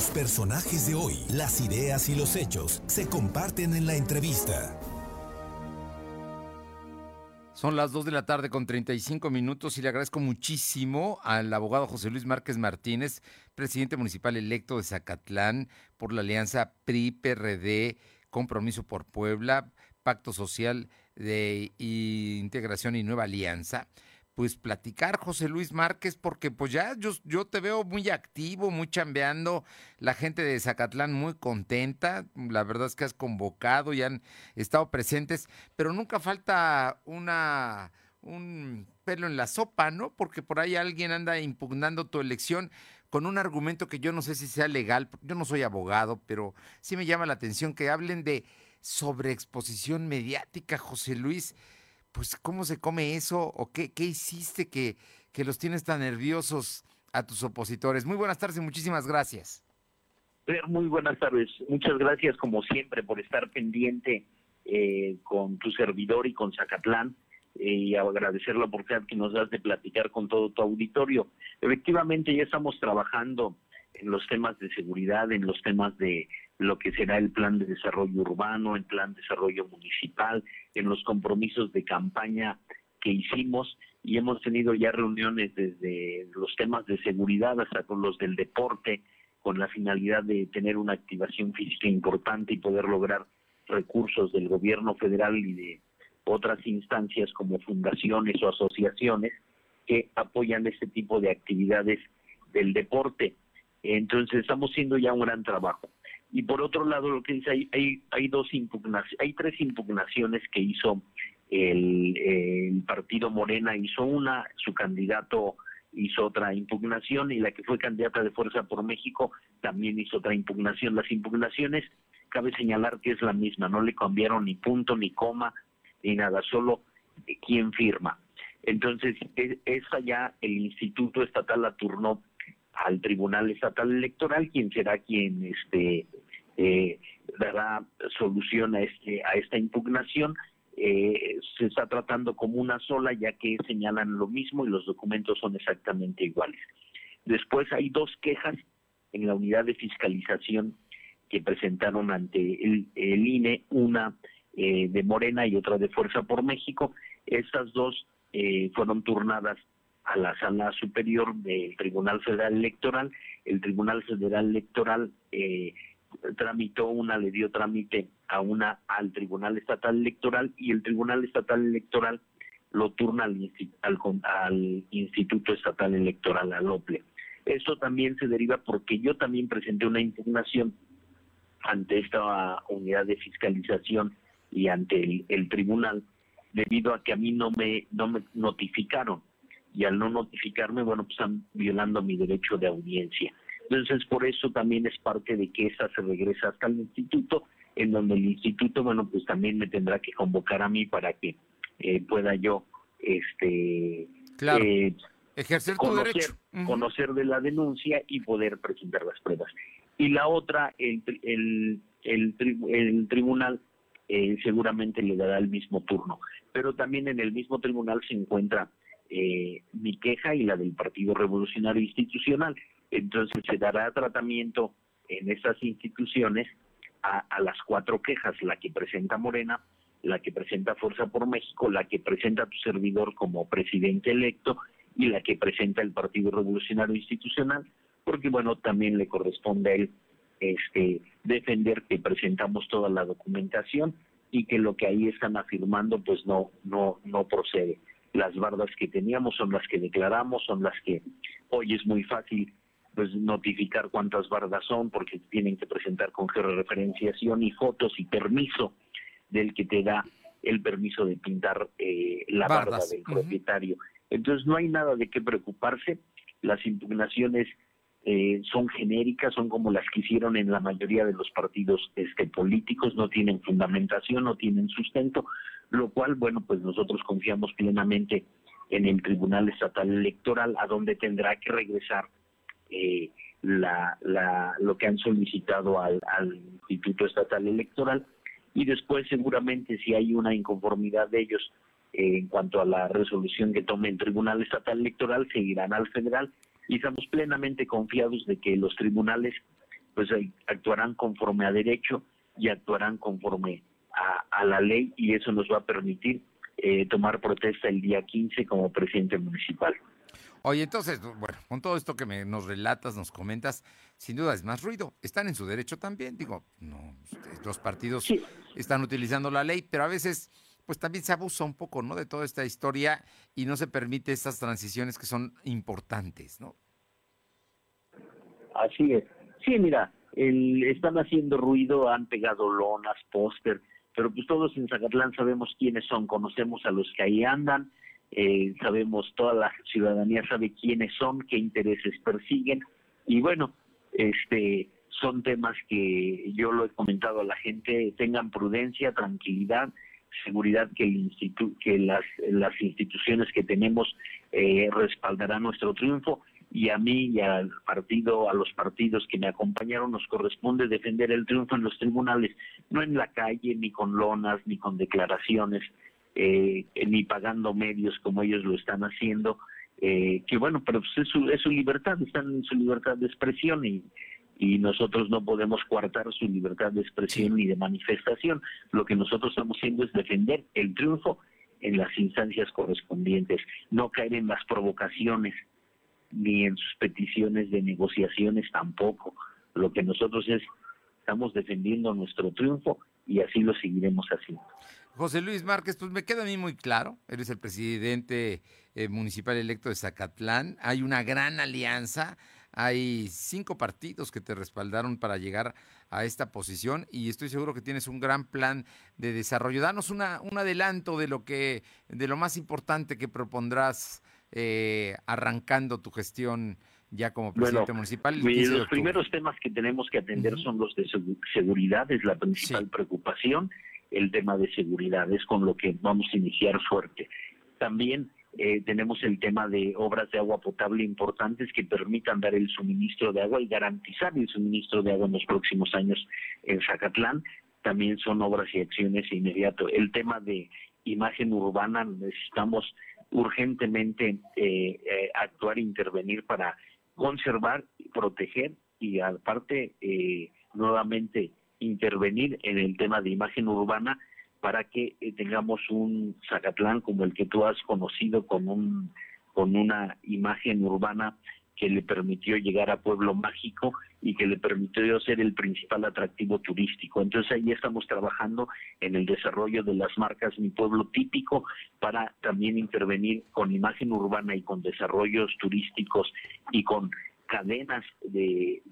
Los personajes de hoy, las ideas y los hechos se comparten en la entrevista. Son las 2 de la tarde con 35 minutos y le agradezco muchísimo al abogado José Luis Márquez Martínez, presidente municipal electo de Zacatlán por la alianza PRI-PRD, Compromiso por Puebla, Pacto Social de Integración y Nueva Alianza pues platicar, José Luis Márquez, porque pues ya yo, te veo muy activo, muy chambeando, la gente de Zacatlán muy contenta, la verdad es que has convocado y han estado presentes, pero nunca falta una un pelo en la sopa, ¿no? Porque por ahí alguien anda impugnando tu elección con un argumento que yo no sé si sea legal, yo no soy abogado, pero sí me llama la atención que hablen de sobreexposición mediática, José Luis pues ¿cómo se come eso? ¿O qué, qué hiciste que, que los tienes tan nerviosos a tus opositores? Muy buenas tardes y muchísimas gracias. Muy buenas tardes. Muchas gracias como siempre por estar pendiente eh, con tu servidor y con Zacatlán eh, y agradecer la oportunidad que nos das de platicar con todo tu auditorio. Efectivamente ya estamos trabajando en los temas de seguridad, en los temas de lo que será el plan de desarrollo urbano, el plan de desarrollo municipal, en los compromisos de campaña que hicimos y hemos tenido ya reuniones desde los temas de seguridad hasta con los del deporte, con la finalidad de tener una activación física importante y poder lograr recursos del gobierno federal y de otras instancias como fundaciones o asociaciones que apoyan este tipo de actividades del deporte. Entonces estamos haciendo ya un gran trabajo. Y por otro lado, lo que dice, hay, hay, hay dos impugnaciones, hay tres impugnaciones que hizo el, partido Morena, hizo una, su candidato hizo otra impugnación y la que fue candidata de Fuerza por México también hizo otra impugnación. Las impugnaciones, cabe señalar que es la misma, no le cambiaron ni punto, ni coma, ni nada, solo quién firma. Entonces, e, esa ya el Instituto Estatal la turnó al Tribunal Estatal Electoral, quien será quien este eh, dará solución a este a esta impugnación. Eh, se está tratando como una sola, ya que señalan lo mismo y los documentos son exactamente iguales. Después hay dos quejas en la unidad de fiscalización que presentaron ante el, INE, una eh, de Morena y otra de Fuerza por México. Estas dos eh, fueron turnadas a la sala superior del Tribunal Federal Electoral. El Tribunal Federal Electoral eh, tramitó una, le dio trámite a una al Tribunal Estatal Electoral y el Tribunal Estatal Electoral lo turna al, al, Instituto Estatal Electoral, al OPLE. Esto también se deriva porque yo también presenté una impugnación ante esta unidad de fiscalización y ante el, el tribunal debido a que a mí no me no me notificaron y al no notificarme, bueno, pues están violando mi derecho de audiencia. Entonces, por eso también es parte de que esa se regresa hasta el instituto, en donde el instituto, bueno, pues también me tendrá que convocar a mí para que eh, pueda yo, este, eh, ejercer tu conocer, derecho. conocer de la denuncia y poder presentar las pruebas. Y la otra, el, el, el, el tribunal eh, seguramente le dará el mismo turno, pero también en el mismo tribunal se encuentra eh, mi queja y la del Partido Revolucionario Institucional. Entonces se dará tratamiento en estas instituciones a, las cuatro quejas, la que presenta Morena, la que presenta Fuerza por México, la que presenta tu servidor como presidente electo y la que presenta el Partido Revolucionario Institucional, porque bueno, también le corresponde a él este, defender que presentamos toda la documentación y que lo que ahí están afirmando pues no no no procede. Las bardas que teníamos son las que declaramos, son las que hoy es muy fácil pues notificar cuántas bardas son porque tienen que presentar con georreferenciación y fotos y permiso del que te da el permiso de pintar eh, la barda del propietario. Entonces no hay nada de qué preocuparse, las impugnaciones eh, son genéricas, son como las que hicieron en la mayoría de los partidos este, políticos, no tienen fundamentación, no tienen sustento, lo cual, bueno, pues nosotros confiamos plenamente en el Tribunal Estatal Electoral, a donde tendrá que regresar eh, la, lo que han solicitado al, al Instituto Estatal Electoral y después seguramente si hay una inconformidad de ellos eh, en cuanto a la resolución que tome el Tribunal Estatal Electoral, seguirán al federal y estamos plenamente confiados de que los tribunales pues actuarán conforme a derecho y actuarán conforme a, la ley y eso nos va a permitir eh, tomar protesta el día 15 como presidente municipal. Oye, entonces, bueno, con todo esto que me, nos relatas, nos comentas, sin duda es más ruido. Están en su derecho también. Digo, no, los partidos están utilizando la ley, pero a veces, pues también se abusa un poco, ¿no? De toda esta historia y no se permite estas transiciones que son importantes, ¿no? Así es. Sí, mira, el, están haciendo ruido, han pegado lonas, póster, pero pues todos en Zacatlán sabemos quiénes son, conocemos a los que ahí andan, eh, sabemos, toda la ciudadanía sabe quiénes son, qué intereses persiguen, y bueno, este son temas que yo lo he comentado a la gente, tengan prudencia, tranquilidad, seguridad que el instituto, que las, las instituciones que tenemos eh, respaldarán nuestro triunfo. Y a mí y al partido, a los partidos que me acompañaron, nos corresponde defender el triunfo en los tribunales, no en la calle, ni con lonas, ni con declaraciones, eh, ni pagando medios como ellos lo están haciendo, eh, que bueno, pero pues es, su, es su libertad, están en su libertad de expresión y, y nosotros no podemos coartar su libertad de expresión ni de manifestación. Lo que nosotros estamos haciendo es defender el triunfo en las instancias correspondientes, no caer en las provocaciones ni en sus peticiones de negociaciones tampoco. Lo que nosotros es, estamos defendiendo nuestro triunfo y así lo seguiremos haciendo. José Luis Márquez, pues me queda a mí muy claro, eres el presidente eh, municipal electo de Zacatlán, hay una gran alianza, hay cinco partidos que te respaldaron para llegar a esta posición y estoy seguro que tienes un gran plan de desarrollo. Danos una, un adelanto de lo que, de lo más importante que propondrás eh, arrancando tu gestión ya como presidente municipal? los primeros temas que tenemos que atender son los de seguridad, es la principal preocupación, el tema de seguridad, es con lo que vamos a iniciar fuerte. También eh, tenemos el tema de obras de agua potable importantes que permitan dar el suministro de agua y garantizar el suministro de agua en los próximos años en Zacatlán. También son obras y acciones inmediato. El tema de imagen urbana, necesitamos urgentemente eh, eh, actuar e intervenir para conservar, proteger y aparte eh, nuevamente intervenir en el tema de imagen urbana para que eh, tengamos un Zacatlán como el que tú has conocido con un con una imagen urbana que le permitió llegar a Pueblo Mágico y que le permitió ser el principal atractivo turístico. Entonces ahí estamos trabajando en el desarrollo de las marcas Mi Pueblo Típico para también intervenir con imagen urbana y con desarrollos turísticos y con cadenas de,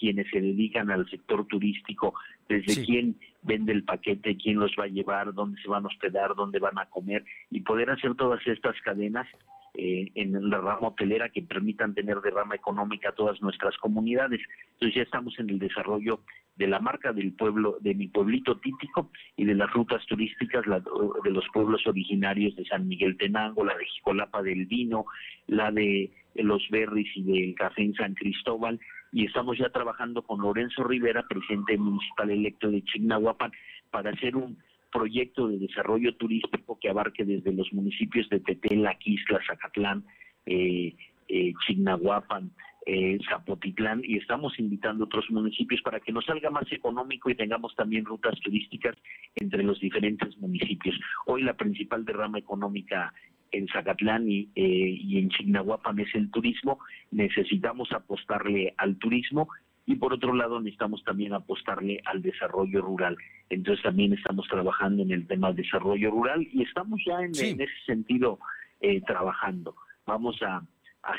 quienes se dedican al sector turístico, desde quién vende el paquete, quién los va a llevar, dónde se van a hospedar, dónde van a comer y poder hacer todas estas cadenas eh, en la rama hotelera que permitan tener de rama económica a todas nuestras comunidades. Entonces ya estamos en el desarrollo de la marca del pueblo, de mi pueblito típico y de las rutas turísticas de los pueblos originarios de San Miguel Tenango, la de Jicolapa del Vino, la de los Berris y del Café en San Cristóbal. Y estamos ya trabajando con Lorenzo Rivera, presidente municipal electo de Chignahuapan, para hacer un proyecto de desarrollo turístico que abarque desde los municipios de Tetela, Quisla, Zacatlán, eh, eh, Chignahuapan, eh, Zapotitlán y estamos invitando a otros municipios para que nos salga más económico y tengamos también rutas turísticas entre los diferentes municipios. Hoy la principal derrama económica en Zacatlán y, eh, y en Chignahuapan es el turismo. Necesitamos apostarle al turismo y por otro lado necesitamos también apostarle al desarrollo rural. Entonces también estamos trabajando en el tema del desarrollo rural y estamos ya en, ese sentido eh, trabajando. Vamos a,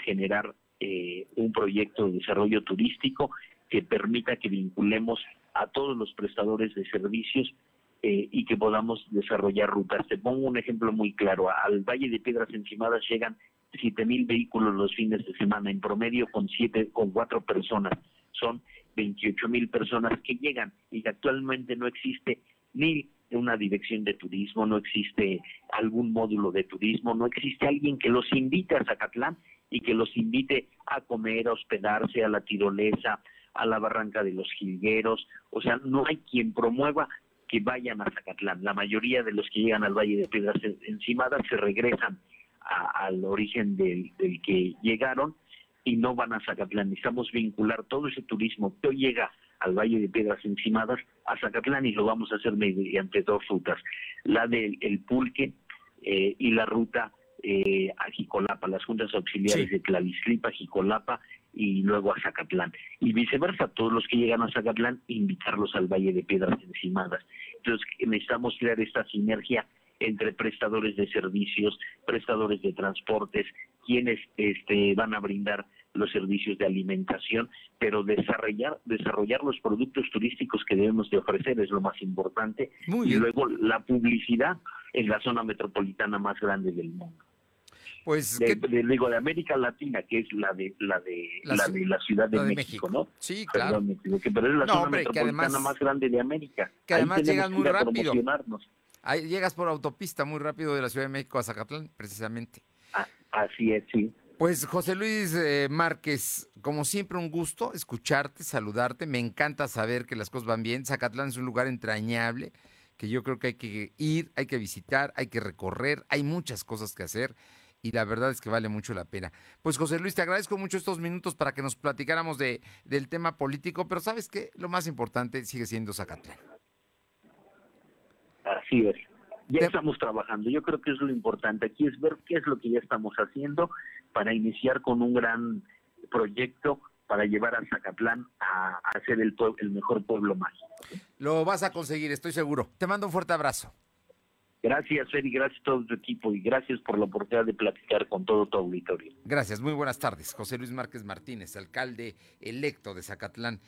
generar eh, un proyecto de desarrollo turístico que permita que vinculemos a todos los prestadores de servicios eh, y que podamos desarrollar rutas. Te pongo un ejemplo muy claro. Al Valle de Piedras Encimadas llegan siete mil vehículos los fines de semana, en promedio con siete, con cuatro personas son 28 mil personas que llegan y actualmente no existe ni una dirección de turismo, no existe algún módulo de turismo, no existe alguien que los invite a Zacatlán y que los invite a comer, a hospedarse a la tirolesa, a la barranca de los jilgueros, o sea, no hay quien promueva que vayan a Zacatlán. La mayoría de los que llegan al Valle de Piedras Encimadas se regresan al origen del que llegaron y no van a Zacatlán. Necesitamos vincular todo ese turismo que hoy llega al Valle de Piedras Encimadas a Zacatlán y lo vamos a hacer mediante dos rutas, la del el Pulque eh, y la ruta eh, a Jicolapa, las juntas auxiliares de Clavislipa, Jicolapa y luego a Zacatlán. Y viceversa, todos los que llegan a Zacatlán, invitarlos al Valle de Piedras Encimadas. Entonces necesitamos crear esta sinergia entre prestadores de servicios, prestadores de transportes, quienes este, van a brindar los servicios de alimentación, pero desarrollar, desarrollar los productos turísticos que debemos de ofrecer es lo más importante. y luego la publicidad en la zona metropolitana más grande del mundo. Pues de, digo de América Latina, que es la de la de la, de la Ciudad de, México, ¿no? Sí, claro. pero es la zona metropolitana más grande de América. Que además llegan muy rápido. Ahí llegas por autopista muy rápido de la Ciudad de México a Zacatlán, precisamente. Ah, así es, sí. Pues José Luis eh, Márquez, como siempre un gusto escucharte, saludarte. Me encanta saber que las cosas van bien. Zacatlán es un lugar entrañable que yo creo que hay que ir, hay que visitar, hay que recorrer, hay muchas cosas que hacer y la verdad es que vale mucho la pena. Pues José Luis, te agradezco mucho estos minutos para que nos platicáramos de, del tema político, pero sabes que lo más importante sigue siendo Zacatlán. Así es. Ya estamos trabajando. Yo creo que es lo importante aquí es ver qué es lo que ya estamos haciendo para iniciar con un gran proyecto para llevar a Zacatlán a, a ser el, el mejor pueblo mágico. Lo vas a conseguir, estoy seguro. Te mando un fuerte abrazo. Gracias, Feli, gracias a todo tu equipo y gracias por la oportunidad de platicar con todo tu auditorio. Gracias, muy buenas tardes. José Luis Márquez Martínez, alcalde electo de Zacatlán.